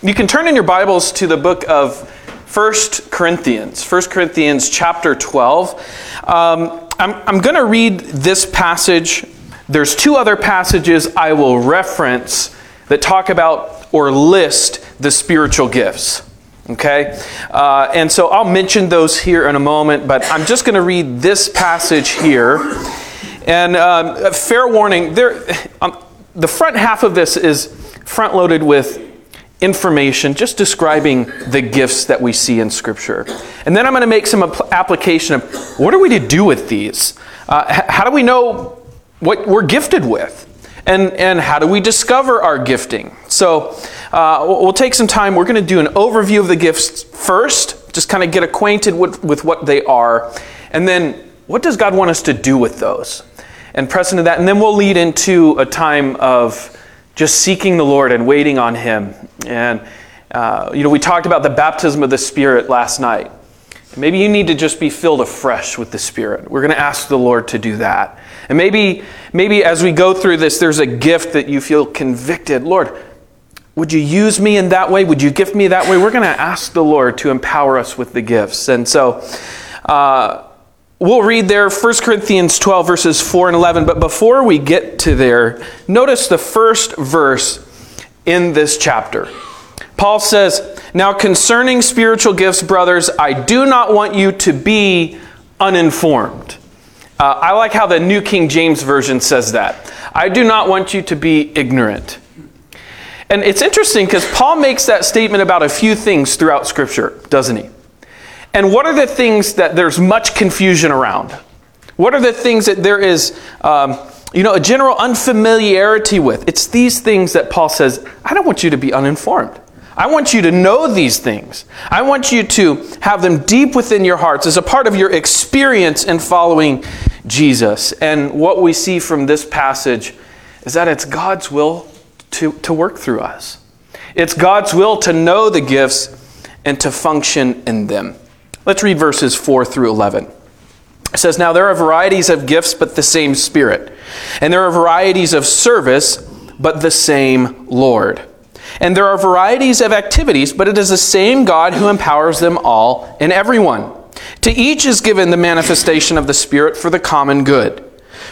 You can turn in your Bibles to the book of 1 Corinthians, 1 Corinthians chapter 12. Um, I'm, I'm going to read this passage. There's two other passages I will reference that talk about or list the spiritual gifts. Okay? Uh, and so I'll mention those here in a moment, but I'm just going to read this passage here. And um, fair warning, there, um, the front half of this is front loaded with information just describing the gifts that we see in Scripture. And then I'm going to make some application of what are we to do with these? Uh, how do we know what we're gifted with? And, and how do we discover our gifting? So uh, we'll take some time. We're going to do an overview of the gifts first, just kind of get acquainted with, with what they are. And then what does God want us to do with those? And press into that. And then we'll lead into a time of just seeking the Lord and waiting on Him. And, uh, you know, we talked about the baptism of the Spirit last night. Maybe you need to just be filled afresh with the Spirit. We're going to ask the Lord to do that. And maybe, maybe as we go through this, there's a gift that you feel convicted. Lord, would you use me in that way? Would you gift me that way? We're going to ask the Lord to empower us with the gifts. And so, uh, We'll read there 1 Corinthians 12, verses 4 and 11. But before we get to there, notice the first verse in this chapter. Paul says, Now concerning spiritual gifts, brothers, I do not want you to be uninformed. Uh, I like how the New King James Version says that. I do not want you to be ignorant. And it's interesting because Paul makes that statement about a few things throughout Scripture, doesn't he? And what are the things that there's much confusion around? What are the things that there is, um, you know, a general unfamiliarity with? It's these things that Paul says, I don't want you to be uninformed. I want you to know these things. I want you to have them deep within your hearts as a part of your experience in following Jesus. And what we see from this passage is that it's God's will to, to work through us. It's God's will to know the gifts and to function in them. Let's read verses 4 through 11. It says, Now there are varieties of gifts, but the same Spirit. And there are varieties of service, but the same Lord. And there are varieties of activities, but it is the same God who empowers them all and everyone. To each is given the manifestation of the Spirit for the common good.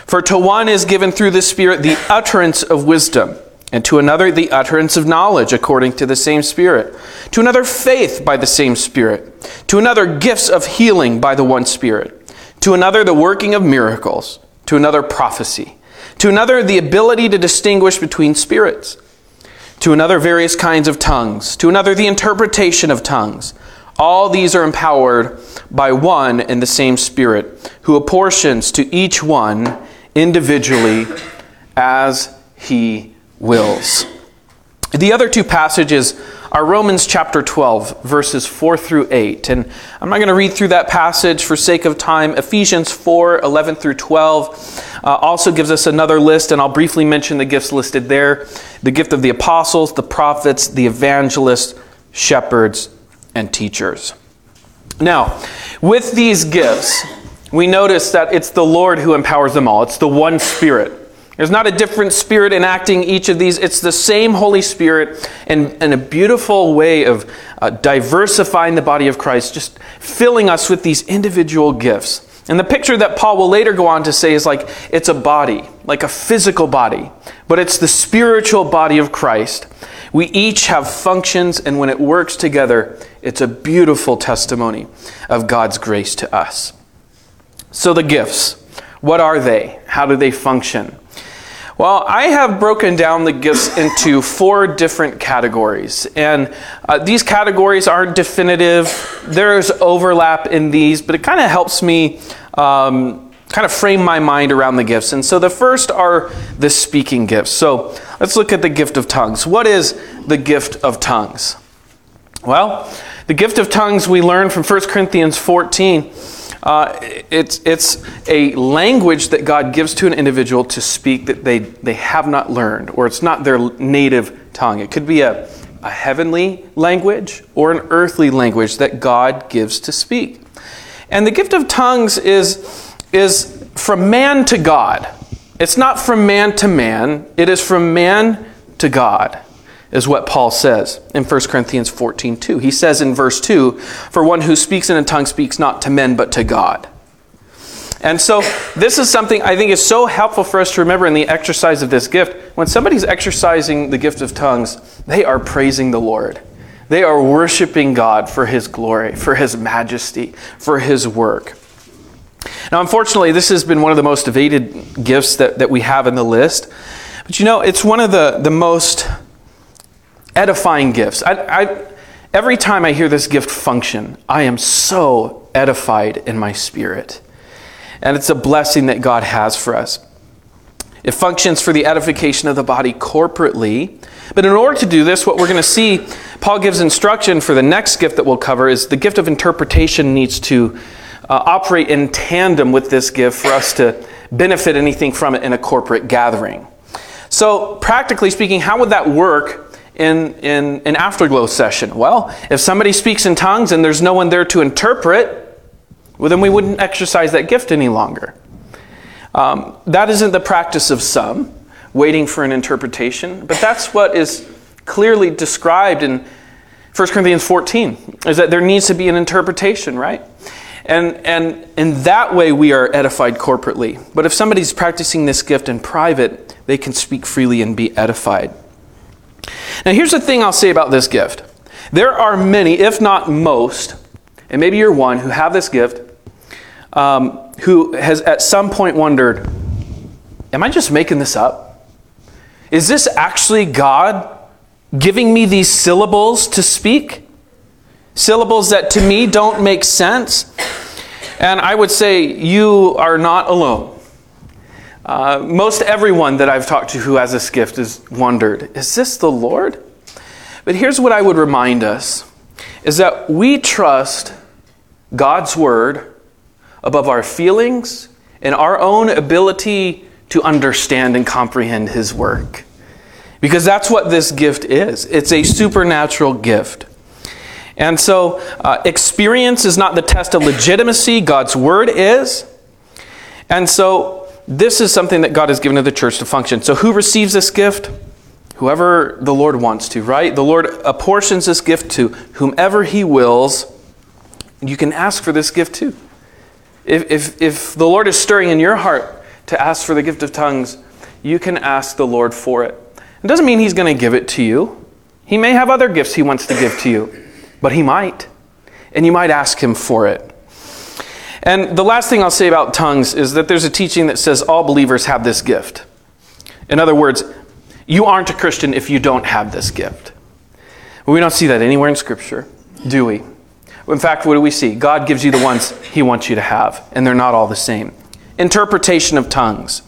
For to one is given through the Spirit the utterance of wisdom and to another the utterance of knowledge according to the same Spirit, to another faith by the same Spirit, to another gifts of healing by the one Spirit, to another the working of miracles, to another prophecy, to another the ability to distinguish between spirits, to another various kinds of tongues, to another the interpretation of tongues. All these are empowered by one and the same Spirit, who apportions to each one individually as he wills. The other two passages are Romans chapter 12, verses 4 through 8. And I'm not going to read through that passage for sake of time. Ephesians 4, 11 through 12 uh, also gives us another list, and I'll briefly mention the gifts listed there the gift of the apostles, the prophets, the evangelists, shepherds, and teachers. Now, with these gifts, we notice that it's the Lord who empowers them all, it's the one Spirit. There's not a different spirit enacting each of these. It's the same Holy Spirit and, and a beautiful way of uh, diversifying the body of Christ, just filling us with these individual gifts. And the picture that Paul will later go on to say is like it's a body, like a physical body, but it's the spiritual body of Christ. We each have functions, and when it works together, it's a beautiful testimony of God's grace to us. So, the gifts, what are they? How do they function? Well, I have broken down the gifts into four different categories. And uh, these categories aren't definitive. There's overlap in these, but it kind of helps me um, kind of frame my mind around the gifts. And so the first are the speaking gifts. So let's look at the gift of tongues. What is the gift of tongues? Well, the gift of tongues we learn from 1 Corinthians 14 uh, it's, it's a language that God gives to an individual to speak that they, they have not learned, or it's not their native tongue. It could be a, a heavenly language or an earthly language that God gives to speak. And the gift of tongues is, is from man to God. It's not from man to man, it is from man to God. Is what Paul says in 1 Corinthians 14 2. He says in verse 2 For one who speaks in a tongue speaks not to men, but to God. And so, this is something I think is so helpful for us to remember in the exercise of this gift. When somebody's exercising the gift of tongues, they are praising the Lord. They are worshiping God for His glory, for His majesty, for His work. Now, unfortunately, this has been one of the most evaded gifts that, that we have in the list. But you know, it's one of the, the most edifying gifts. I, I, every time I hear this gift function, I am so edified in my spirit. And it's a blessing that God has for us. It functions for the edification of the body corporately. But in order to do this, what we're going to see, Paul gives instruction for the next gift that we'll cover is the gift of interpretation needs to uh, operate in tandem with this gift for us to benefit anything from it in a corporate gathering. So, practically speaking, how would that work in, in an afterglow session? Well, if somebody speaks in tongues and there's no one there to interpret, well, then we wouldn't exercise that gift any longer. Um, that isn't the practice of some, waiting for an interpretation, but that's what is clearly described in 1 Corinthians 14, is that there needs to be an interpretation, right? And, and in that way, we are edified corporately. But if somebody's practicing this gift in private, they can speak freely and be edified. Now, here's the thing I'll say about this gift there are many, if not most, and maybe you're one who have this gift, um, who has at some point wondered, Am I just making this up? Is this actually God giving me these syllables to speak? Syllables that to me don't make sense? And I would say you are not alone. Uh, most everyone that I've talked to who has this gift has wondered, is this the Lord? But here's what I would remind us is that we trust God's word above our feelings and our own ability to understand and comprehend his work. Because that's what this gift is. It's a supernatural gift. And so, uh, experience is not the test of legitimacy, God's word is. And so, this is something that God has given to the church to function. So, who receives this gift? Whoever the Lord wants to, right? The Lord apportions this gift to whomever He wills. You can ask for this gift too. If, if, if the Lord is stirring in your heart to ask for the gift of tongues, you can ask the Lord for it. It doesn't mean He's going to give it to you. He may have other gifts He wants to give to you but he might. And you might ask him for it. And the last thing I'll say about tongues is that there's a teaching that says all believers have this gift. In other words, you aren't a Christian if you don't have this gift. We don't see that anywhere in Scripture, do we? In fact, what do we see? God gives you the ones He wants you to have, and they're not all the same. Interpretation of tongues.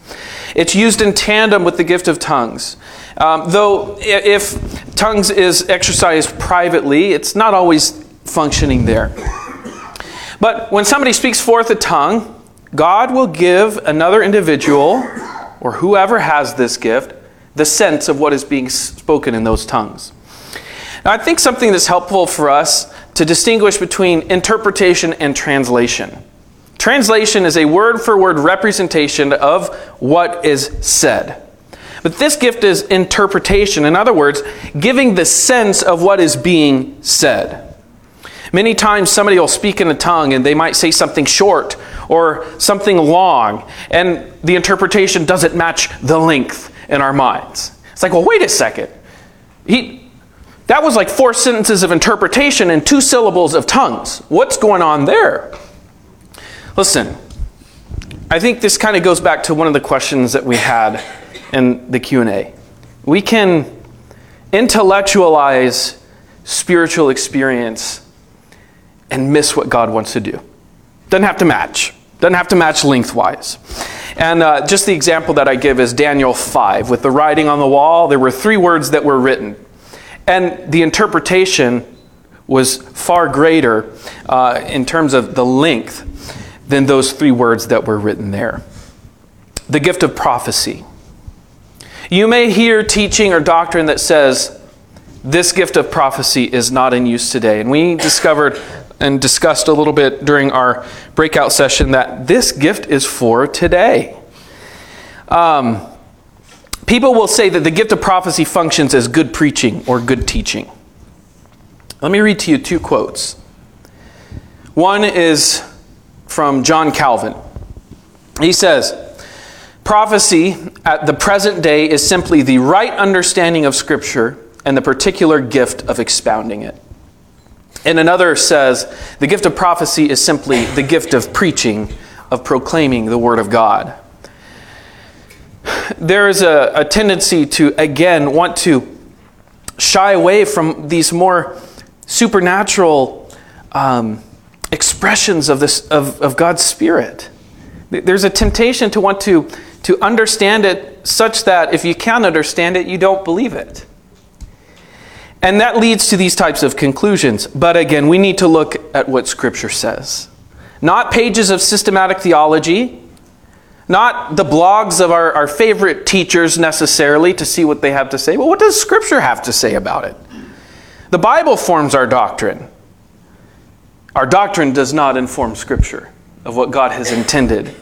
It's used in tandem with the gift of tongues. Um, though, if tongues is exercised privately, it's not always functioning there. But when somebody speaks forth a tongue, God will give another individual, or whoever has this gift, the sense of what is being spoken in those tongues. Now, I think something that's helpful for us to distinguish between interpretation and translation. Translation is a word for word representation of what is said. But this gift is interpretation. In other words, giving the sense of what is being said. Many times somebody will speak in a tongue and they might say something short or something long, and the interpretation doesn't match the length in our minds. It's like, well, wait a second. He, that was like four sentences of interpretation and two syllables of tongues. What's going on there? Listen, I think this kind of goes back to one of the questions that we had in the Q&A. We can intellectualize spiritual experience and miss what God wants to do. Doesn't have to match. Doesn't have to match lengthwise. And uh, just the example that I give is Daniel 5. With the writing on the wall, there were three words that were written. And the interpretation was far greater uh, in terms of the length than those three words that were written there. The gift of prophecy. You may hear teaching or doctrine that says this gift of prophecy is not in use today. And we discovered and discussed a little bit during our breakout session that this gift is for today. Um, people will say that the gift of prophecy functions as good preaching or good teaching. Let me read to you two quotes. One is from John Calvin. He says, Prophecy at the present day is simply the right understanding of Scripture and the particular gift of expounding it. And another says, the gift of prophecy is simply the gift of preaching, of proclaiming the Word of God. There is a, a tendency to, again, want to shy away from these more supernatural um, expressions of, this, of, of God's Spirit. There's a temptation to want to, to understand it such that if you can't understand it, you don't believe it. And that leads to these types of conclusions. But again, we need to look at what Scripture says. Not pages of systematic theology, not the blogs of our, our favorite teachers necessarily to see what they have to say. Well, what does Scripture have to say about it? The Bible forms our doctrine. Our doctrine does not inform Scripture of what God has intended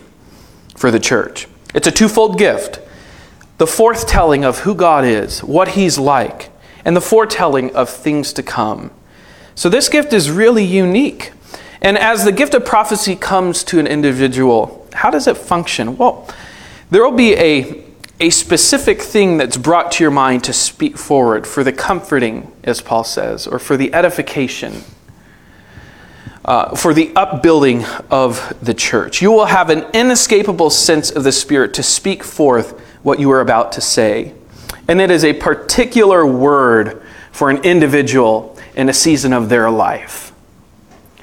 for the church. It's a twofold gift the forthtelling of who God is, what He's like, and the foretelling of things to come. So, this gift is really unique. And as the gift of prophecy comes to an individual, how does it function? Well, there will be a, a specific thing that's brought to your mind to speak forward for the comforting, as Paul says, or for the edification, uh, for the upbuilding of the church. You will have an inescapable sense of the Spirit to speak forth what you are about to say. And it is a particular word for an individual in a season of their life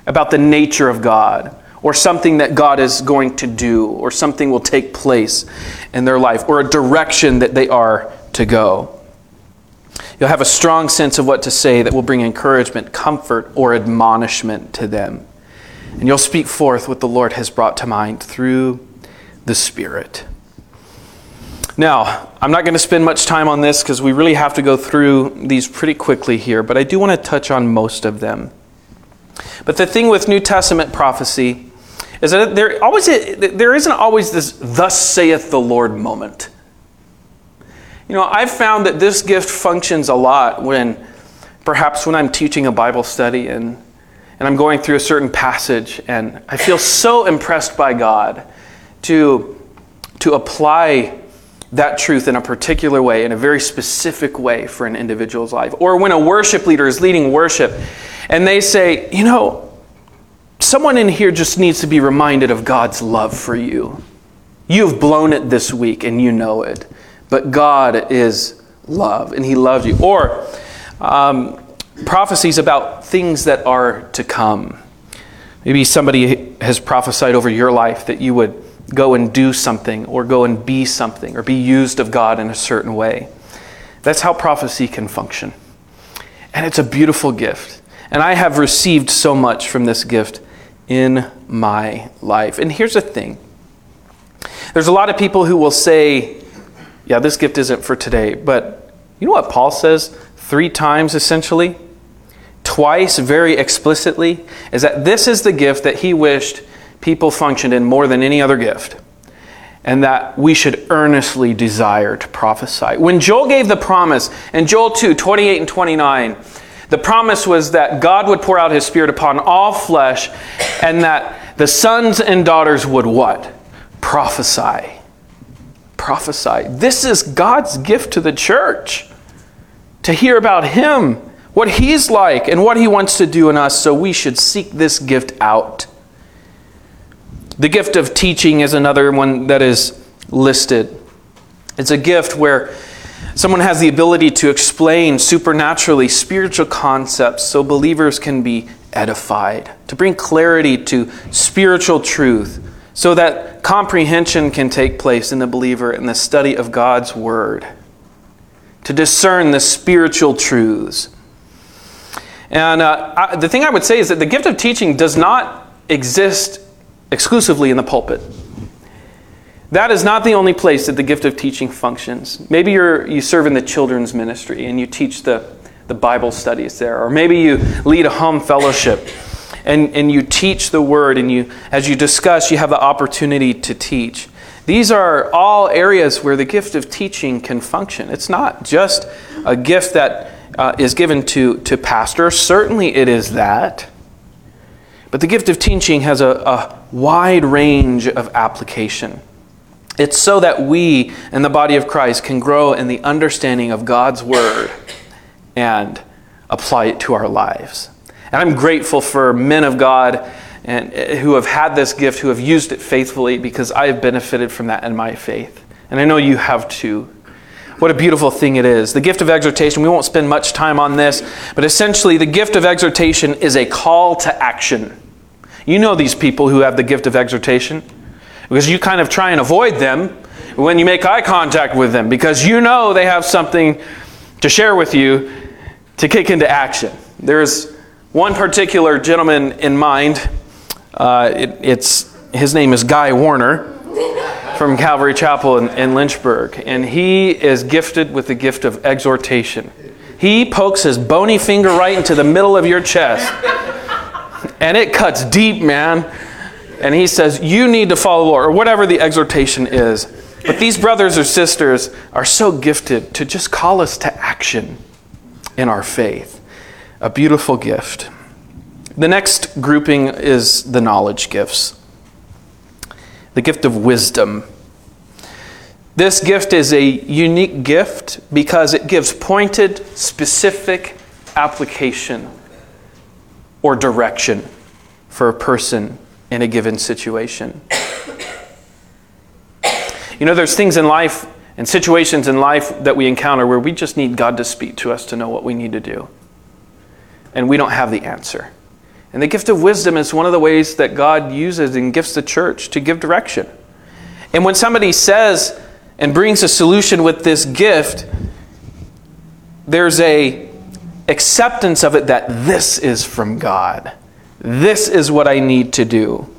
about the nature of God or something that God is going to do or something will take place in their life or a direction that they are to go. You'll have a strong sense of what to say that will bring encouragement, comfort, or admonishment to them. And you'll speak forth what the Lord has brought to mind through the Spirit. Now, I'm not going to spend much time on this because we really have to go through these pretty quickly here, but I do want to touch on most of them. But the thing with New Testament prophecy is that there always there isn't always this thus saith the Lord moment. You know, I've found that this gift functions a lot when perhaps when I'm teaching a Bible study and and I'm going through a certain passage and I feel so impressed by God to to apply that truth in a particular way, in a very specific way for an individual's life. Or when a worship leader is leading worship and they say, you know, someone in here just needs to be reminded of God's love for you. You've blown it this week and you know it, but God is love and He loves you. Or um, prophecies about things that are to come. Maybe somebody has prophesied over your life that you would go and do something or go and be something or be used of God in a certain way. That's how prophecy can function. And it's a beautiful gift. And I have received so much from this gift in my life. And here's the thing there's a lot of people who will say, yeah, this gift isn't for today. But you know what Paul says three times essentially? Twice, very explicitly, is that this is the gift that he wished people functioned in more than any other gift, and that we should earnestly desire to prophesy. When Joel gave the promise in Joel 2 28 and 29, the promise was that God would pour out his spirit upon all flesh and that the sons and daughters would what? Prophesy. Prophesy. This is God's gift to the church to hear about him, what he's like, and what he wants to do in us, so we should seek this gift out. The gift of teaching is another one that is listed. It's a gift where someone has the ability to explain supernaturally spiritual concepts so believers can be edified, to bring clarity to spiritual truth, so that comprehension can take place in the believer in the study of God's Word, to discern the spiritual truths. And uh, I, the thing I would say is that the gift of teaching does not exist exclusively in the pulpit. That is not the only place that the gift of teaching functions. Maybe you're, you serve in the children's ministry and you teach the, the Bible studies there, or maybe you lead a home fellowship and, and you teach the word, and you, as you discuss, you have the opportunity to teach. These are all areas where the gift of teaching can function. It's not just a gift that uh, is given to, to pastors. Certainly it is that. But the gift of teaching has a, a wide range of application. It's so that we in the body of Christ can grow in the understanding of God's word and apply it to our lives. And I'm grateful for men of God and uh, who have had this gift, who have used it faithfully, because I have benefited from that in my faith. And I know you have too. What a beautiful thing it is. The gift of exhortation, we won't spend much time on this, but essentially, the gift of exhortation is a call to action. You know these people who have the gift of exhortation because you kind of try and avoid them when you make eye contact with them because you know they have something to share with you to kick into action. There's one particular gentleman in mind. Uh, it, it's, his name is Guy Warner from Calvary Chapel in, in Lynchburg, and he is gifted with the gift of exhortation. He pokes his bony finger right into the middle of your chest, and it cuts deep, man. And he says, You need to follow the Lord, or whatever the exhortation is. But these brothers or sisters are so gifted to just call us to action in our faith. A beautiful gift. The next grouping is the knowledge gifts the gift of wisdom. This gift is a unique gift because it gives pointed, specific application or direction for a person in a given situation. You know, there's things in life and situations in life that we encounter where we just need God to speak to us to know what we need to do. And we don't have the answer. And the gift of wisdom is one of the ways that God uses and gifts the church to give direction. And when somebody says and brings a solution with this gift, there's a acceptance of it that this is from God. This is what I need to do.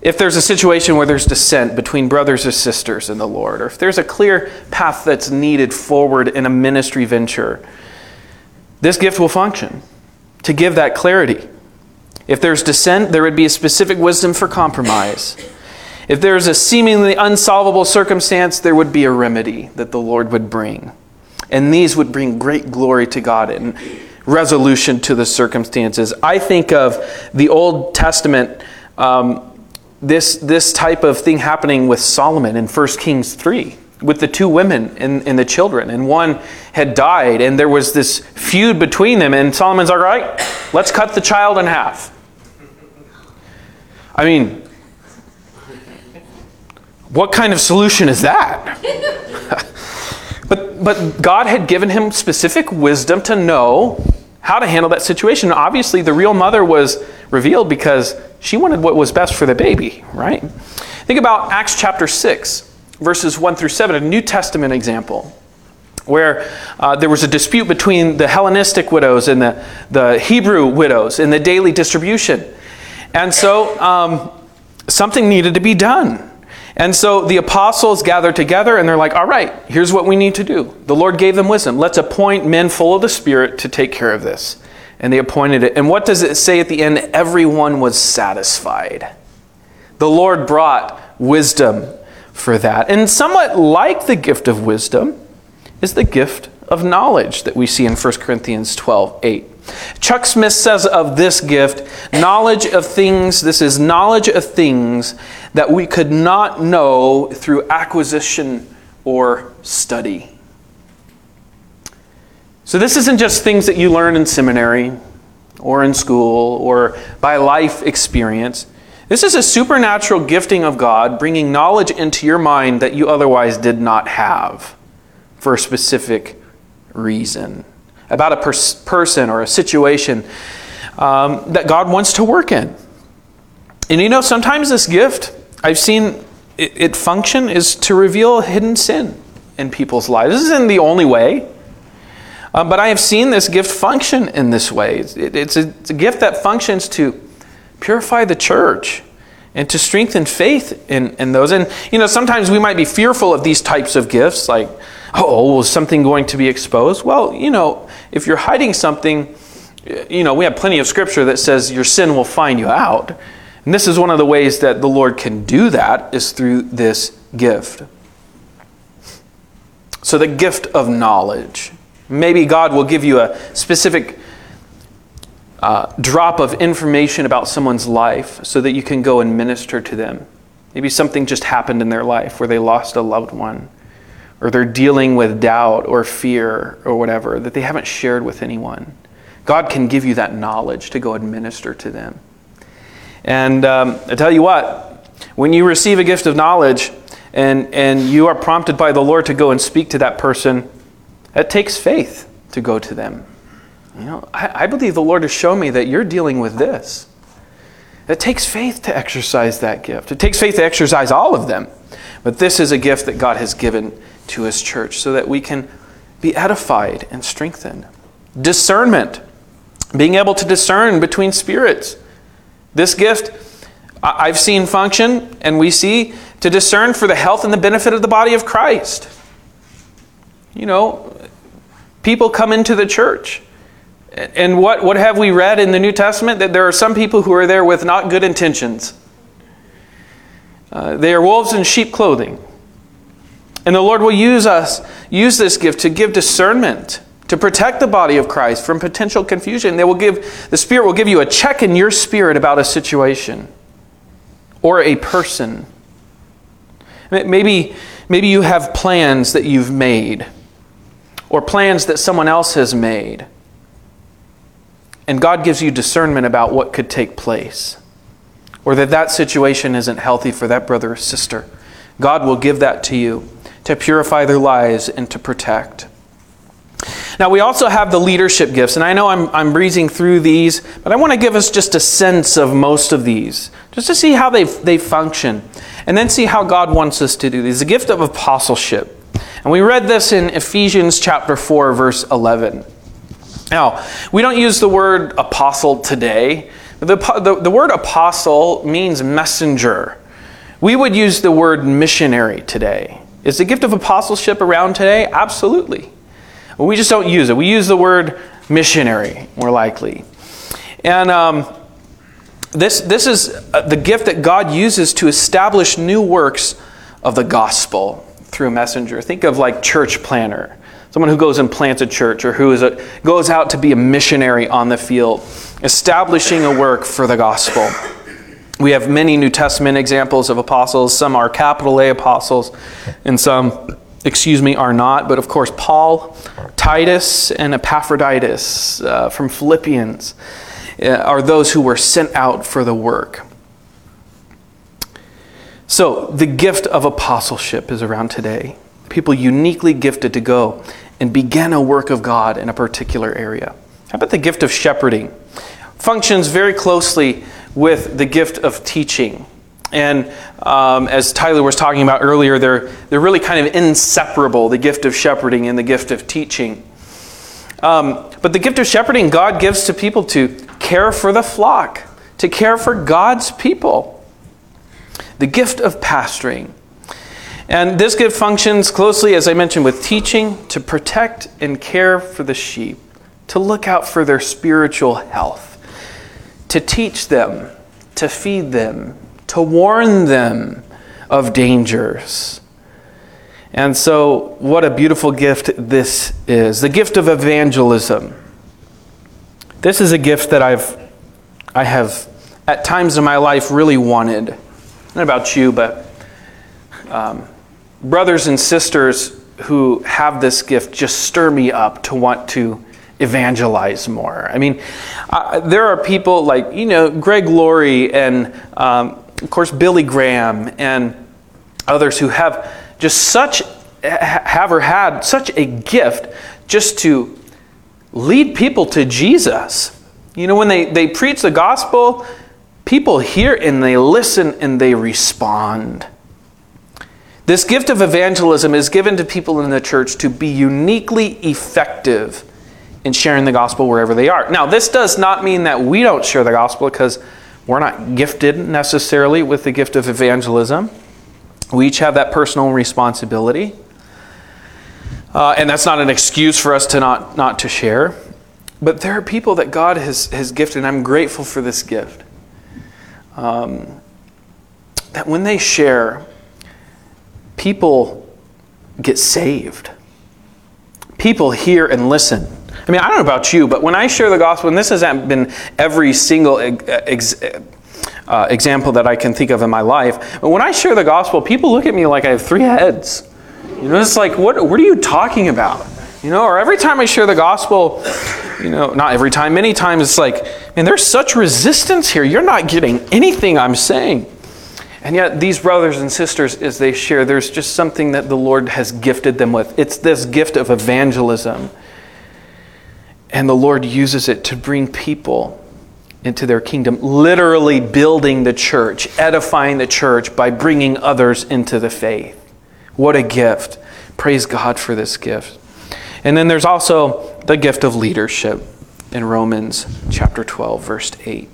If there's a situation where there's dissent between brothers or sisters in the Lord, or if there's a clear path that's needed forward in a ministry venture, this gift will function to give that clarity. If there's dissent, there would be a specific wisdom for compromise. If there's a seemingly unsolvable circumstance, there would be a remedy that the Lord would bring. And these would bring great glory to God and resolution to the circumstances. I think of the Old Testament, um, this, this type of thing happening with Solomon in 1 Kings 3 with the two women and, and, the children, and one had died, and there was this feud between them, and Solomon's like, all right, let's cut the child in half. I mean, what kind of solution is that? but, but God had given him specific wisdom to know how to handle that situation. Obviously, the real mother was revealed because she wanted what was best for the baby, right? Think about Acts chapter 6 verses 1 through 7, a New Testament example where uh, there was a dispute between the Hellenistic widows and the, the Hebrew widows in the daily distribution. And so um, something needed to be done. And so the apostles gathered together and they're like, all right, here's what we need to do. The Lord gave them wisdom. Let's appoint men full of the Spirit to take care of this. And they appointed it. And what does it say at the end? Everyone was satisfied. The Lord brought wisdom for that. And somewhat like the gift of wisdom is the gift of knowledge that we see in 1 Corinthians 12 8. Chuck Smith says of this gift, knowledge of things, this is knowledge of things that we could not know through acquisition or study. So, this isn't just things that you learn in seminary or in school or by life experience. This is a supernatural gifting of God bringing knowledge into your mind that you otherwise did not have for a specific reason about a pers- person or a situation um, that God wants to work in. And you know, sometimes this gift, I've seen it, it function is to reveal hidden sin in people's lives. This isn't the only way. Um, but I have seen this gift function in this way. It, it's, a, it's a gift that functions to purify the church and to strengthen faith in, in those. And, you know, sometimes we might be fearful of these types of gifts, like, oh, is something going to be exposed? Well, you know, if you're hiding something, you know, we have plenty of scripture that says your sin will find you out. And this is one of the ways that the Lord can do that is through this gift. So, the gift of knowledge. Maybe God will give you a specific uh, drop of information about someone's life so that you can go and minister to them. Maybe something just happened in their life where they lost a loved one, or they're dealing with doubt or fear or whatever that they haven't shared with anyone. God can give you that knowledge to go and minister to them. And um, I tell you what, when you receive a gift of knowledge and, and you are prompted by the Lord to go and speak to that person, it takes faith to go to them. You know, I, I believe the Lord has shown me that you're dealing with this. It takes faith to exercise that gift. It takes faith to exercise all of them. But this is a gift that God has given to His church so that we can be edified and strengthened. Discernment, being able to discern between spirits. This gift I've seen function, and we see to discern for the health and the benefit of the body of Christ. You know, people come into the church and what, what have we read in the New Testament? That there are some people who are there with not good intentions. Uh, they are wolves in sheep clothing. And the Lord will use us, use this gift to give discernment, to protect the body of Christ from potential confusion. They will give, the Spirit will give you a check in your spirit about a situation or a person. Maybe, maybe you have plans that you've made or plans that someone else has made and God gives you discernment about what could take place, or that that situation isn't healthy for that brother or sister, God will give that to you to purify their lives and to protect. Now, we also have the leadership gifts, and I know I'm, I'm breezing through these, but I want to give us just a sense of most of these, just to see how they, they function, and then see how God wants us to do these. The gift of apostleship. And we read this in Ephesians chapter 4, verse 11. Now, we don't use the word apostle today. The, the, the, word apostle means messenger. We would use the word missionary today. Is the gift of apostleship around today? Absolutely. We just don't use it. We use the word missionary more likely. And um, this, this is uh, the gift that God uses to establish new works of the gospel through a messenger. Think of like church planner someone who goes and plants a church or who is a, goes out to be a missionary on the field, establishing a work for the gospel. We have many New Testament examples of apostles. Some are capital A apostles, and some, excuse me, are not. But of course, Paul, Titus, and Epaphroditus uh, from Philippians uh, are those who were sent out for the work. So, the gift of apostleship is around today. People uniquely gifted to go and begin a work of God in a particular area. How about the gift of shepherding? Functions very closely with the gift of teaching. And um, as Tyler was talking about earlier, they're, they're really kind of inseparable the gift of shepherding and the gift of teaching. Um, but the gift of shepherding, God gives to people to care for the flock, to care for God's people. The gift of pastoring and this gift functions closely, as I mentioned, with teaching to protect and care for the sheep, to look out for their spiritual health, to teach them, to feed them, to warn them of dangers. And so, what a beautiful gift this is the gift of evangelism. This is a gift that I've, I have, at times in my life, really wanted. Not about you, but um, brothers and sisters who have this gift just stir me up to want to evangelize more. I mean, uh, there are people like, you know, Greg Laurie and, um, of course, Billy Graham and others who have just such, have or had such a gift just to lead people to Jesus. You know, when they, they preach the gospel, people hear and they listen and they respond. This gift of evangelism is given to people in the church to be uniquely effective in sharing the gospel wherever they are. Now, this does not mean that we don't share the gospel because we're not gifted necessarily with the gift of evangelism. We each have that personal responsibility. Uh, and that's not an excuse for us to not, not to share. But there are people that God has, has gifted, and I'm grateful for this gift. um, that when they share, people get saved. People hear and listen. I mean, I don't know about you, but when I share the gospel, and this hasn't been every single ex- uh, example that I can think of in my life, but when I share the gospel, people look at me like I have three heads. You know, it's like, what, what are you talking about? You know, or every time I share the gospel, you know, not every time, many times it's like, man, there's such resistance here. You're not getting anything I'm saying. And yet, these brothers and sisters, as they share, there's just something that the Lord has gifted them with. It's this gift of evangelism. And the Lord uses it to bring people into their kingdom, literally building the church, edifying the church by bringing others into the faith. What a gift. Praise God for this gift. And then there's also the gift of leadership in Romans chapter 12, verse 8.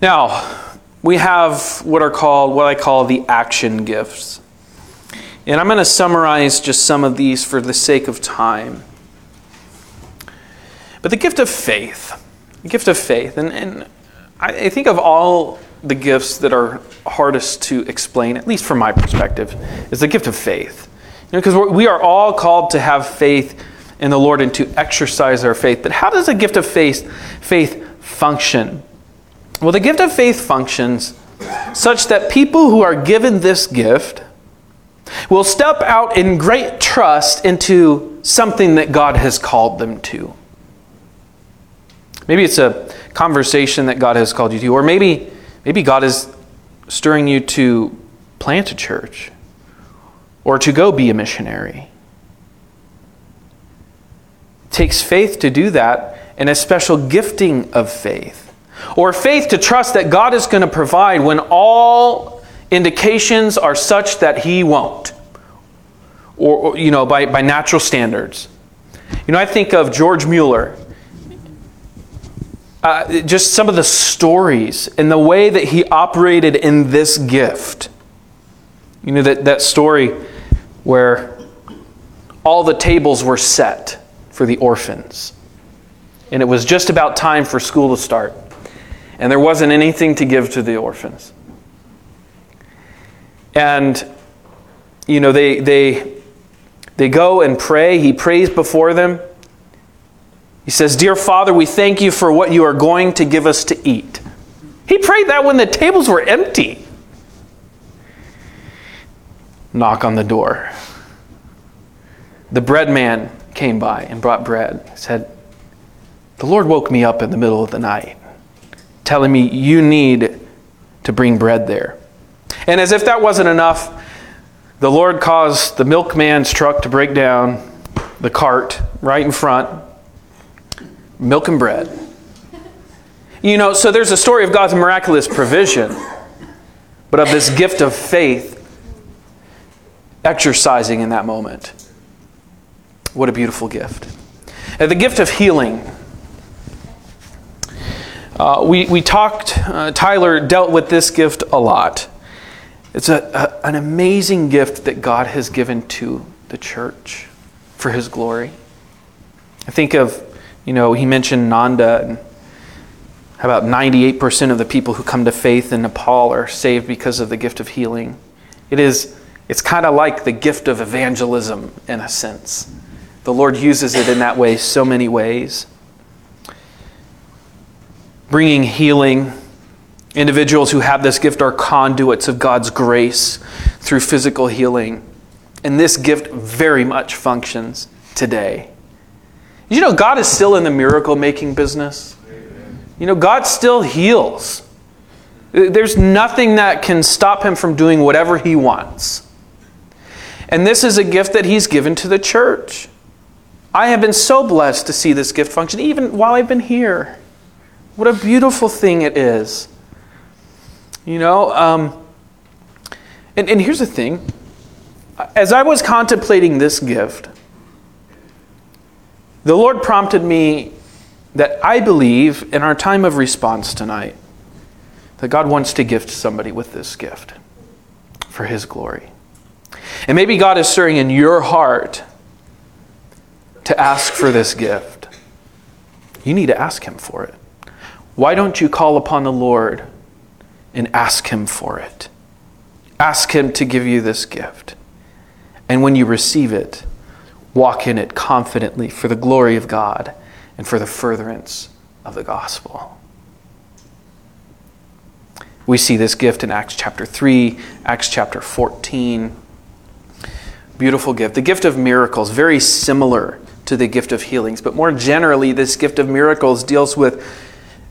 Now, we have what are called, what I call the action gifts. And I'm going to summarize just some of these for the sake of time. But the gift of faith, the gift of faith, and, and I, I think of all the gifts that are hardest to explain, at least from my perspective, is the gift of faith. Because you know, we are all called to have faith in the Lord and to exercise our faith. But how does a gift of faith, faith function? Well, the gift of faith functions such that people who are given this gift will step out in great trust into something that God has called them to. Maybe it's a conversation that God has called you to, or maybe, maybe God is stirring you to plant a church or to go be a missionary. It takes faith to do that and a special gifting of faith. Or faith to trust that God is going to provide when all indications are such that He won't. Or, you know, by, by natural standards. You know, I think of George Mueller. Uh, just some of the stories and the way that he operated in this gift. You know, that, that story where all the tables were set for the orphans. And it was just about time for school to start. And there wasn't anything to give to the orphans. And, you know, they, they, they go and pray. He prays before them. He says, Dear Father, we thank you for what you are going to give us to eat. He prayed that when the tables were empty knock on the door. The bread man came by and brought bread. He said, The Lord woke me up in the middle of the night, telling me you need to bring bread there. And as if that wasn't enough, the Lord caused the milkman's truck to break down, the cart right in front, milk and bread. You know, so there's a story of God's miraculous provision, but of this gift of faith exercising in that moment. What a beautiful gift. And the gift of healing. Uh, we, we talked, uh, Tyler dealt with this gift a lot. It's a, a, an amazing gift that God has given to the church for his glory. I think of, you know, he mentioned Nanda and about 98% of the people who come to faith in Nepal are saved because of the gift of healing. It is it's kind of like the gift of evangelism in a sense. The Lord uses it in that way so many ways. Bringing healing. Individuals who have this gift are conduits of God's grace through physical healing. And this gift very much functions today. You know, God is still in the miracle making business. You know, God still heals. There's nothing that can stop him from doing whatever he wants. And this is a gift that he's given to the church. I have been so blessed to see this gift function, even while I've been here. What a beautiful thing it is. You know, um, and, and here's the thing as I was contemplating this gift, the Lord prompted me that I believe in our time of response tonight that God wants to gift somebody with this gift for His glory. And maybe God is stirring in your heart to ask for this gift. You need to ask Him for it. Why don't you call upon the Lord and ask Him for it? Ask Him to give you this gift. And when you receive it, walk in it confidently for the glory of God and for the furtherance of the gospel. We see this gift in Acts chapter 3, Acts chapter 14. Beautiful gift. The gift of miracles, very similar to the gift of healings, but more generally, this gift of miracles deals with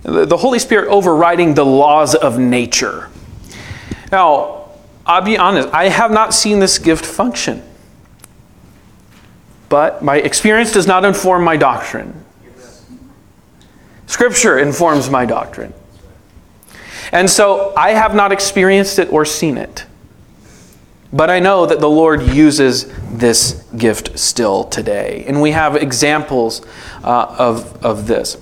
the Holy Spirit overriding the laws of nature. Now, I'll be honest, I have not seen this gift function. But my experience does not inform my doctrine. Scripture informs my doctrine. And so I have not experienced it or seen it. But I know that the Lord uses this gift still today. And we have examples uh, of, of this.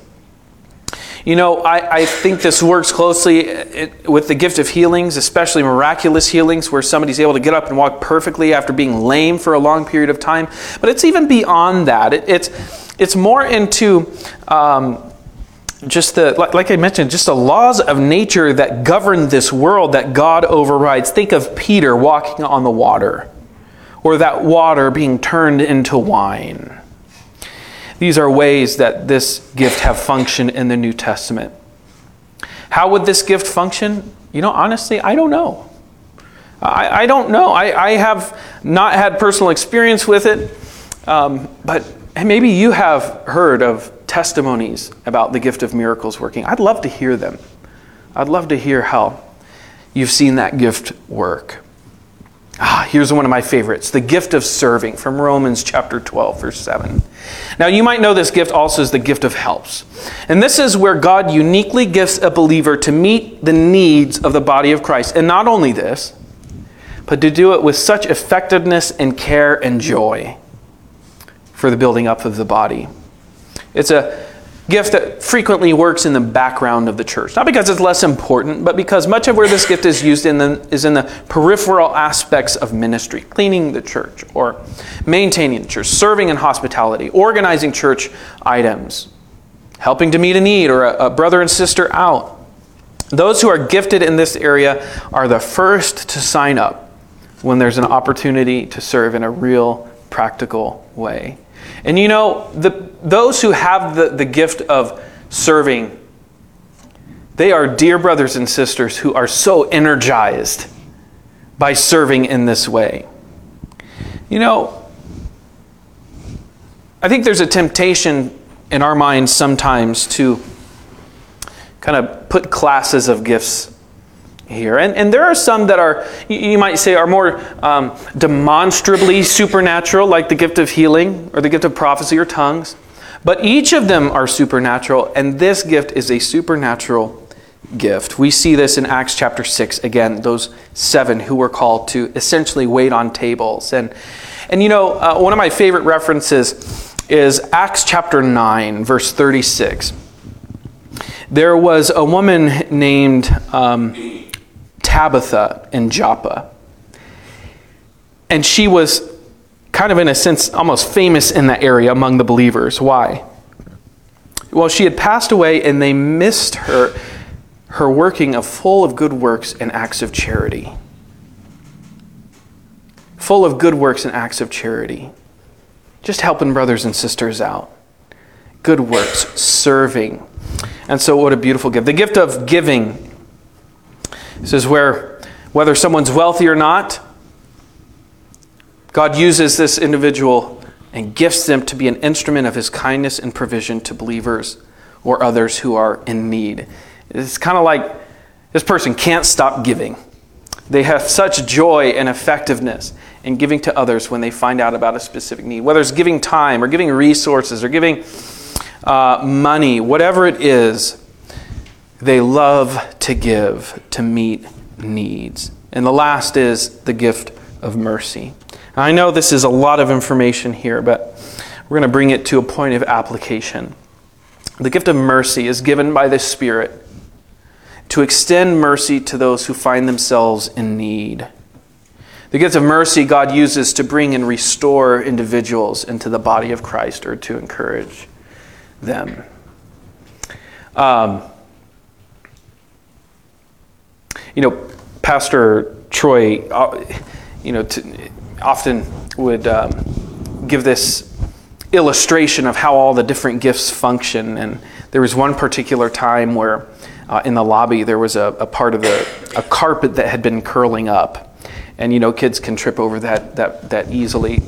You know, I, I think this works closely with the gift of healings, especially miraculous healings, where somebody's able to get up and walk perfectly after being lame for a long period of time. But it's even beyond that. It, it's, it's more into um, just the, like I mentioned, just the laws of nature that govern this world that God overrides. Think of Peter walking on the water, or that water being turned into wine. These are ways that this gift have functioned in the New Testament. How would this gift function? You know, honestly, I don't know. I, I don't know. I, I have not had personal experience with it, um, but maybe you have heard of testimonies about the gift of miracles working. I'd love to hear them. I'd love to hear how you've seen that gift work. Ah, here's one of my favorites the gift of serving from Romans chapter 12, verse 7. Now, you might know this gift also as the gift of helps. And this is where God uniquely gifts a believer to meet the needs of the body of Christ. And not only this, but to do it with such effectiveness and care and joy for the building up of the body. It's a gift that frequently works in the background of the church. Not because it's less important, but because much of where this gift is used in the, is in the peripheral aspects of ministry cleaning the church, or maintaining the church, serving in hospitality, organizing church items, helping to meet a need or a, a brother and sister out. Those who are gifted in this area are the first to sign up when there's an opportunity to serve in a real practical way. And you know, the, those who have the, the gift of serving, they are dear brothers and sisters who are so energized by serving in this way. You know, I think there's a temptation in our minds sometimes to kind of put classes of gifts here. And, and there are some that are, you might say, are more um, demonstrably supernatural, like the gift of healing or the gift of prophecy or tongues. But each of them are supernatural, and this gift is a supernatural gift. We see this in Acts chapter 6, again, those seven who were called to essentially wait on tables. And, and you know, uh, one of my favorite references is Acts chapter 9, verse 36. There was a woman named. Um, Tabitha in Joppa. And she was kind of, in a sense, almost famous in that area among the believers. Why? Well, she had passed away and they missed her, her working of full of good works and acts of charity. Full of good works and acts of charity. Just helping brothers and sisters out. Good works, serving. And so, what a beautiful gift. The gift of giving this is where, whether someone's wealthy or not, God uses this individual and gifts them to be an instrument of his kindness and provision to believers or others who are in need. It's kind of like this person can't stop giving. They have such joy and effectiveness in giving to others when they find out about a specific need, whether it's giving time or giving resources or giving uh, money, whatever it is. They love to give to meet needs. And the last is the gift of mercy. I know this is a lot of information here, but we're going to bring it to a point of application. The gift of mercy is given by the Spirit to extend mercy to those who find themselves in need. The gift of mercy God uses to bring and restore individuals into the body of Christ or to encourage them. Um, you know, Pastor Troy, uh, you know, to, often would um, give this illustration of how all the different gifts function. And there was one particular time where uh, in the lobby there was a, a, part of the a carpet that had been curling up, and you know kids can trip over that that that easily.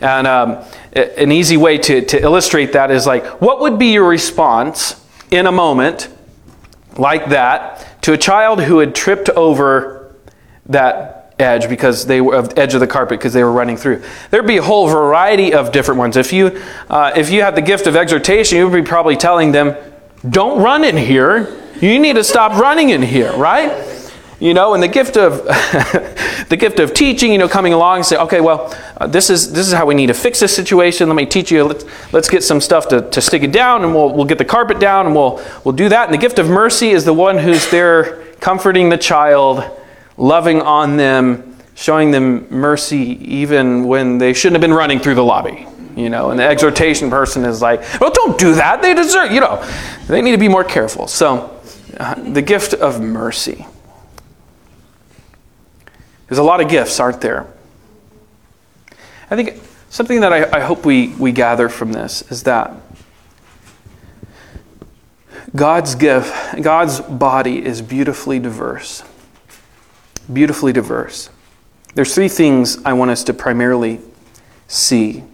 And um, an easy way to, to illustrate that is like, what would be your response in a moment like that to a child who had tripped over that edge because they were of edge of the carpet because they were running through. There'd be a whole variety of different ones. If you uh, if you had the gift of exhortation, you would be probably telling them, "Don't run in here. You need to stop running in here." Right? You know, and the gift of the gift of teaching, you know, coming along and say, "Okay, well, uh, this is this is how we need to fix this situation. Let me teach you. Let's let's get some stuff to, to stick it down, and we'll we'll get the carpet down, and we'll we'll do that." And the gift of mercy is the one who's there comforting the child loving on them, showing them mercy even when they shouldn't have been running through the lobby. You know, and the exhortation person is like, well, don't do that. They deserve, you know, they need to be more careful. So, uh, the gift of mercy. There's a lot of gifts, aren't there? I think something that I, I hope we, we gather from this is that God's gift, God's body is beautifully diverse beautifully diverse. There's three things I want us to primarily see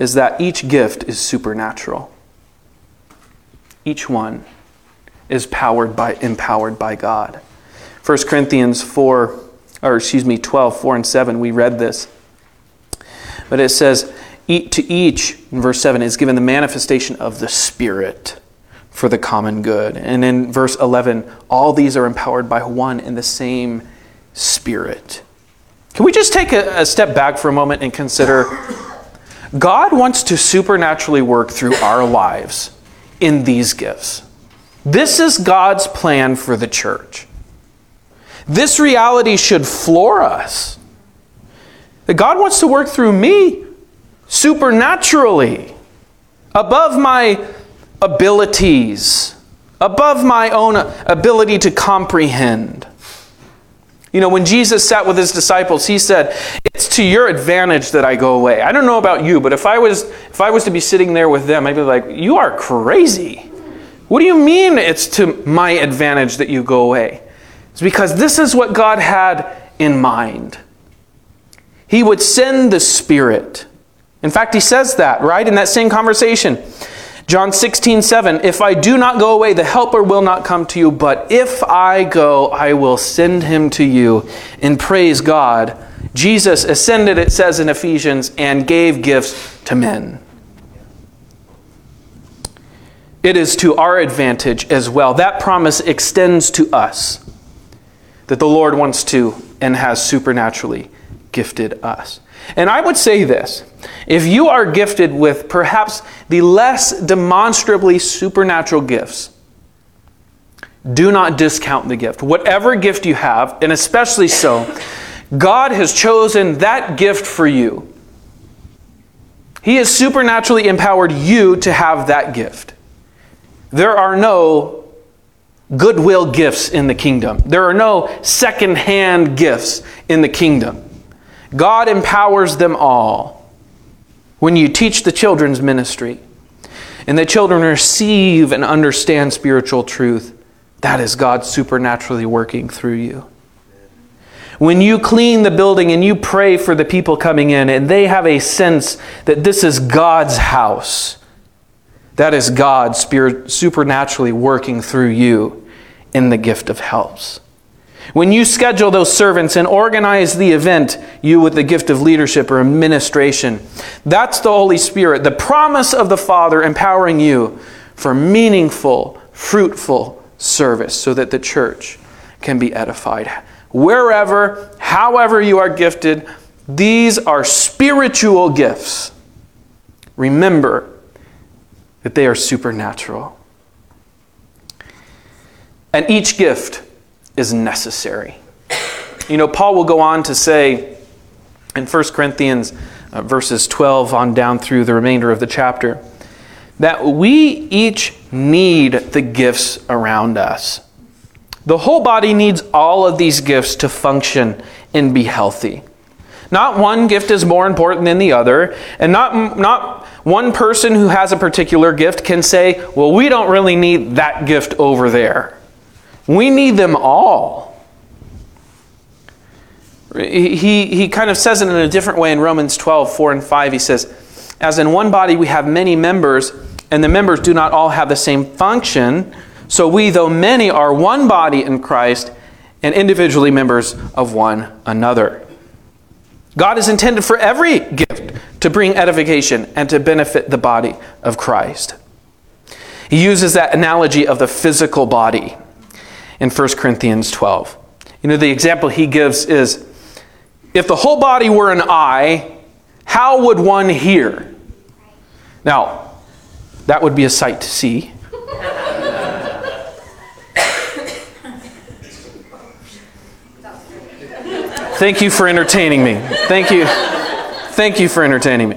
is that each gift is supernatural. Each one is powered by empowered by God. 1 Corinthians 4 or excuse me 12 4 and 7 we read this. But it says Eat to each in verse 7 is given the manifestation of the spirit for the common good. And in verse 11, all these are empowered by one and the same Spirit. Can we just take a, a, step back for a moment and consider God wants to supernaturally work through our lives in these gifts? This is God's plan for the church. This reality should floor us. That God wants to work through me supernaturally above my abilities, above my own ability to comprehend. You know, when Jesus sat with his disciples, he said, "It's to your advantage that I go away." I don't know about you, but if I was if I was to be sitting there with them, I'd be like, "You are crazy. What do you mean it's to my advantage that you go away?" It's because this is what God had in mind. He would send the Spirit. In fact, he says that, right? In that same conversation. John 16, 7, if I do not go away, the Helper will not come to you, but if I go, I will send him to you. And praise God, Jesus ascended, it says in Ephesians, and gave gifts to men. It is to our advantage as well. That promise extends to us that the Lord wants to and has supernaturally gifted us. And I would say this if you are gifted with perhaps the less demonstrably supernatural gifts, do not discount the gift. Whatever gift you have, and especially so, God has chosen that gift for you. He has supernaturally empowered you to have that gift. There are no goodwill gifts in the kingdom, there are no second hand gifts in the kingdom. God empowers them all. When you teach the children's ministry and the children receive and understand spiritual truth, that is God supernaturally working through you. When you clean the building and you pray for the people coming in and they have a sense that this is God's house, that is God spirit, supernaturally working through you in the gift of helps. When you schedule those servants and organize the event, you with the gift of leadership or administration, that's the Holy Spirit, the promise of the Father empowering you for meaningful, fruitful service so that the church can be edified. Wherever, however you are gifted, these are spiritual gifts. Remember that they are supernatural. And each gift is necessary. You know, Paul will go on to say in 1 Corinthians uh, verses 12 on down through the remainder of the chapter that we each need the gifts around us. The whole body needs all of these gifts to function and be healthy. Not one gift is more important than the other, and not, not one person who has a particular gift can say, well, we don't really need that gift over there. We need them all. He, he kind of says it in a different way in Romans 12, 4 and 5. He says, As in one body we have many members, and the members do not all have the same function, so we, though many, are one body in Christ and individually members of one another. God is intended for every gift to bring edification and to benefit the body of Christ. He uses that analogy of the physical body in 1 Corinthians 12. You know, the example he gives is if the whole body were an eye, how would one hear? Now, that would be a sight to see. Thank you for entertaining me. Thank you. Thank you for entertaining me.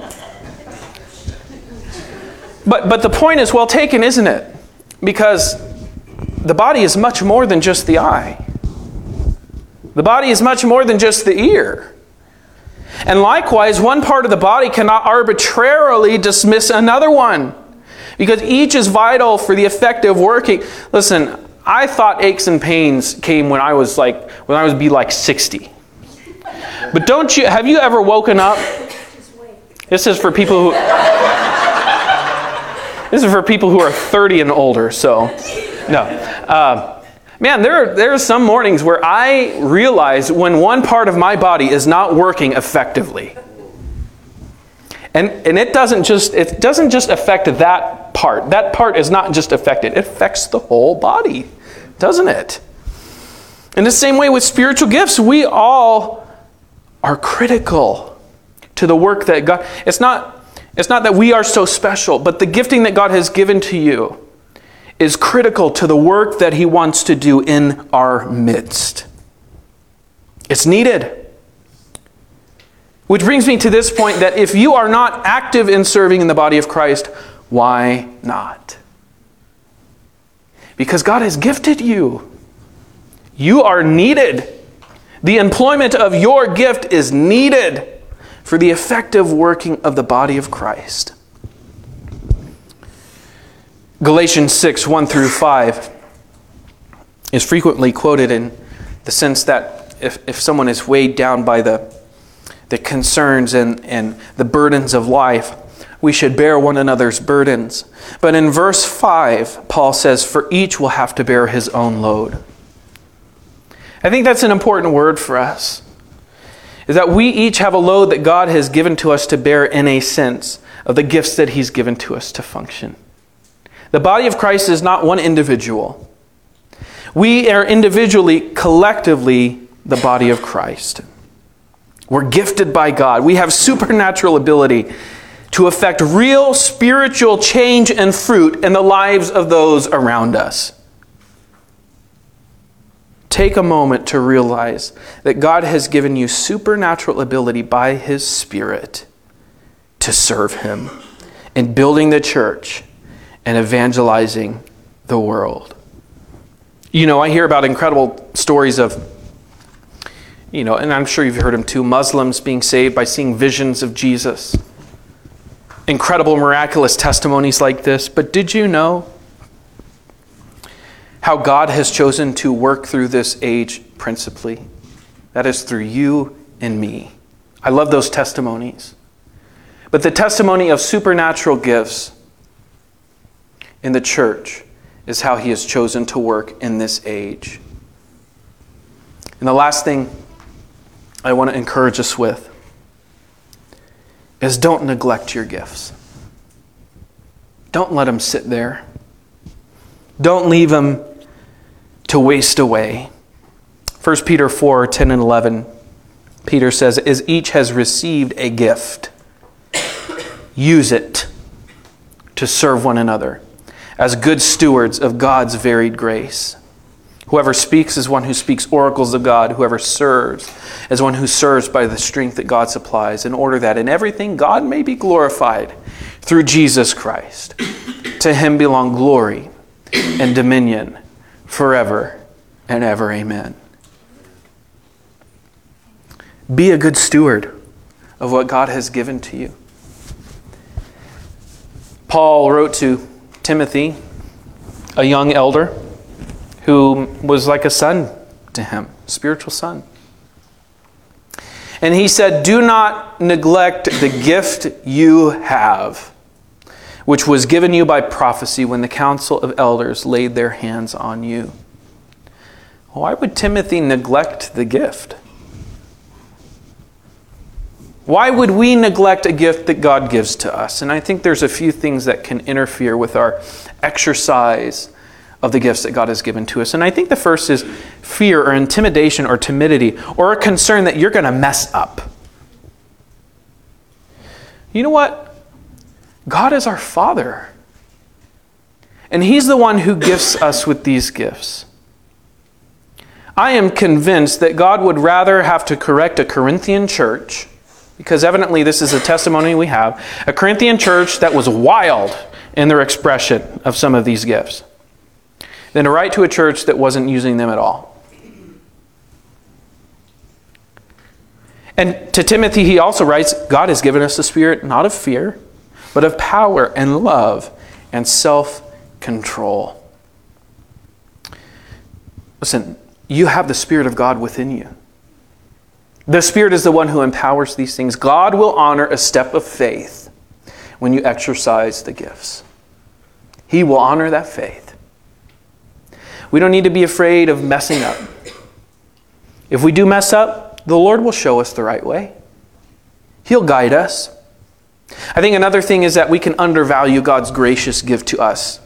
But, but the point is well taken, isn't it? Because the body is much more than just the eye. The body is much more than just the ear. And likewise, one part of the body cannot arbitrarily dismiss another one because each is vital for the effective working. Listen, I thought aches and pains came when I was like when I was be like 60. But don't you have you ever woken up? This is for people who This is for people who are 30 and older, so no. Uh, Man, there, are, there are some mornings where I realize when one part of my body is not working effectively. And, and it doesn't just it doesn't just affect that part. That part is not just affected. It affects the whole body, doesn't it? In the same way with spiritual gifts, we all are critical to the work that God it's not it's not that we are so special, but the gifting that God has given to you is critical to the work that he wants to do in our midst. It's needed. Which brings me to this point that if you are not active in serving in the body of Christ, why not? Because God has gifted you. You are needed. The employment of your gift is needed for the effective working of the body of Christ. Galatians 6 1 through 5 is frequently quoted in the sense that if, if someone is weighed down by the, the concerns and, and the burdens of life, we should bear one another's burdens. But in verse 5, Paul says, For each will have to bear his own load. I think that's an important word for us. Is that we each have a load that God has given to us to bear in a sense of the gifts that He's given to us to function. The body of Christ is not one individual. We are individually, collectively, the body of Christ. We're gifted by God. We have supernatural ability to affect real spiritual change and fruit in the lives of those around us. Take a moment to realize that God has given you supernatural ability by His Spirit to serve Him in building the church and evangelizing the world. You know, I hear about incredible stories of, you know, and I'm sure you've heard them too Muslims being saved by seeing visions of Jesus. Incredible, miraculous testimonies like this. But did you know how God has chosen to work through this age principally? That is through you and me. I love those testimonies. But the testimony of supernatural gifts in the church is how he has chosen to work in this age. And the last thing I want to encourage us with is don't neglect your gifts. Don't let them sit there. Don't leave them to waste away. 1 Peter 4 10 and 11, Peter says, As each has received a gift, use it to serve one another as good stewards of God's varied grace. Whoever speaks is one who speaks oracles of God. Whoever serves is one who serves by the strength that God supplies, in order that in everything God may be glorified through Jesus Christ. To him belong glory and dominion forever and ever. Amen. Be a good steward of what God has given to you. Paul wrote to Timothy, a young elder who was like a son to him, spiritual son. And he said, Do not neglect the gift you have, which was given you by prophecy when the council of elders laid their hands on you. Why would Timothy neglect the gift? Why would we neglect a gift that God gives to us? And I think there's a few things that can interfere with our exercise of the gifts that God has given to us. And I think the first is fear or intimidation or timidity or a concern that you're going to mess up. You know what? God is our Father. And He's the one who gifts us with these gifts. I am convinced that God would rather have to correct a Corinthian church, because evidently this is a testimony we have, a Corinthian church that was wild in their expression of some of these gifts than to write to a church that wasn't using them at all. And to Timothy, he also writes God has given us the spirit not of fear, but of power and love and self control. Listen, you have the Spirit of God within you. The Spirit is the one who empowers these things. God will honor a step of faith when you exercise the gifts, He will honor that faith. We don't need to be afraid of messing up. If we do mess up, the Lord will show us the right way. He'll guide us. I think another thing is that we can undervalue God's gracious gift to us.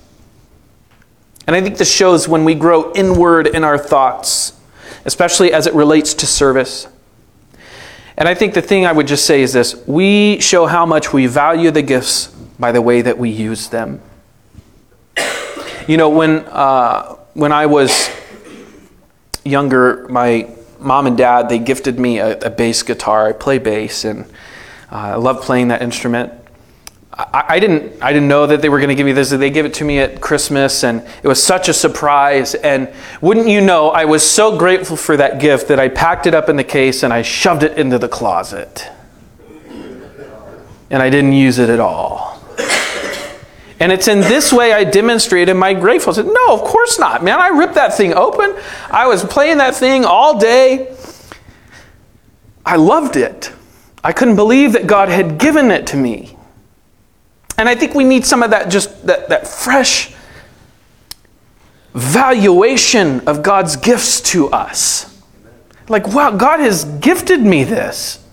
And I think this shows when we grow inward in our thoughts, especially as it relates to service. And I think the thing I would just say is this we show how much we value the gifts by the way that we use them. You know, when, uh, when I was younger, my mom and dad they gifted me a, a bass guitar. I play bass, and Uh, I love playing that instrument. I, I, didn't I didn't know that they were going to give me this. They gave it to me at Christmas, and it was such a surprise. And wouldn't you know, I was so grateful for that gift that I packed it up in the case and I shoved it into the closet, and I didn't use it at all. And it's in this way I demonstrated my gratefulness. No, of course not, man. I ripped that thing open. I was playing that thing all day. I loved it. I couldn't believe that God had given it to me. And I think we need some of that just that, that fresh valuation of God's gifts to us. Like, wow, God has gifted me this.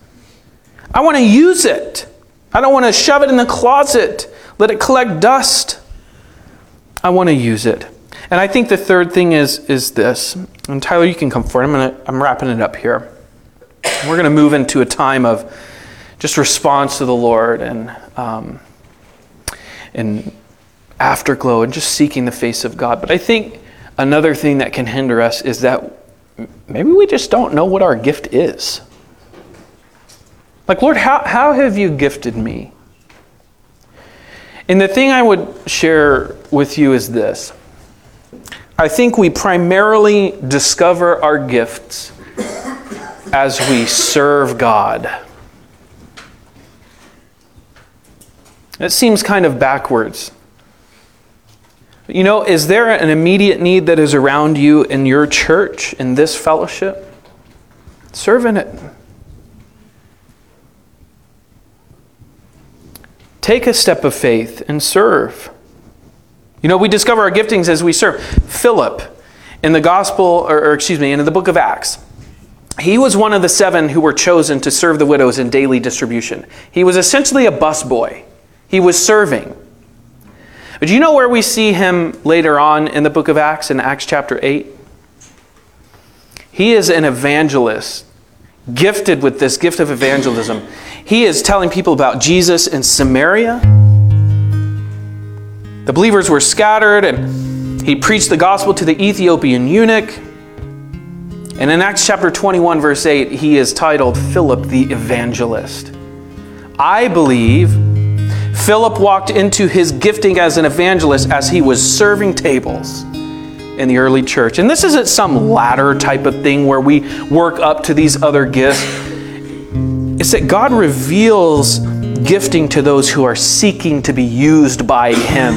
I want to use it. I don't want to shove it in the closet let it collect dust. I want to use it. And I think the third thing is, is this. And Tyler, you can come forward. I'm, gonna, I'm wrapping it up here. We're going to move into a time of just response to the Lord and, um, and afterglow and just seeking the face of God. But I think another thing that can hinder us is that maybe we just don't know what our gift is. Like, Lord, how, how have you gifted me? And the thing I would share with you is this I think we primarily discover our gifts as we serve God. It seems kind of backwards. You know, is there an immediate need that is around you in your church, in this fellowship? Serve in it. Take a step of faith and serve. You know, we discover our giftings as we serve. Philip, in the gospel, or, or excuse me, in the book of Acts, he was one of the seven who were chosen to serve the widows in daily distribution. He was essentially a busboy. He was serving. But do you know where we see him later on in the book of Acts, in Acts chapter 8? He is an evangelist, gifted with this gift of evangelism. He is telling people about Jesus in Samaria. The believers were scattered, and he preached the gospel to the Ethiopian eunuch. And in Acts chapter 21, verse 8, he is titled Philip the Evangelist. I believe Philip walked into his gifting as an evangelist as he was serving tables, in the early church. And this isn't some ladder type of thing where we work up to these other gifts. It's that God reveals gifting to those who are seeking to be used by Him.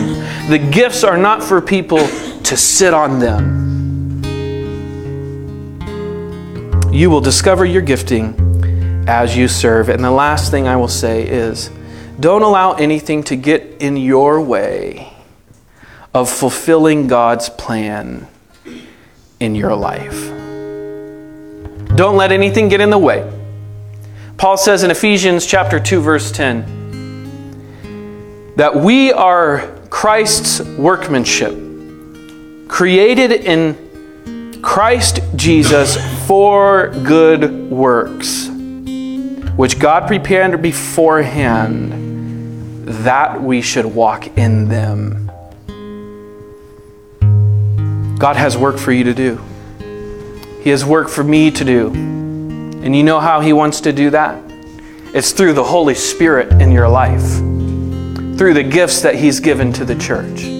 The gifts are not for people to sit on them. You will discover your gifting as you serve. And the last thing I will say is don't allow anything to get in your way of fulfilling God's plan in your life. Don't let anything get in the way. Paul says in Ephesians chapter 2 verse 10 that we are Christ's workmanship created in Christ Jesus for good works which God prepared beforehand that we should walk in them. God has work for you to do. He has work for me to do. And you know how He wants to do that? It's through the Holy Spirit in your life, through the gifts that He's given to the church.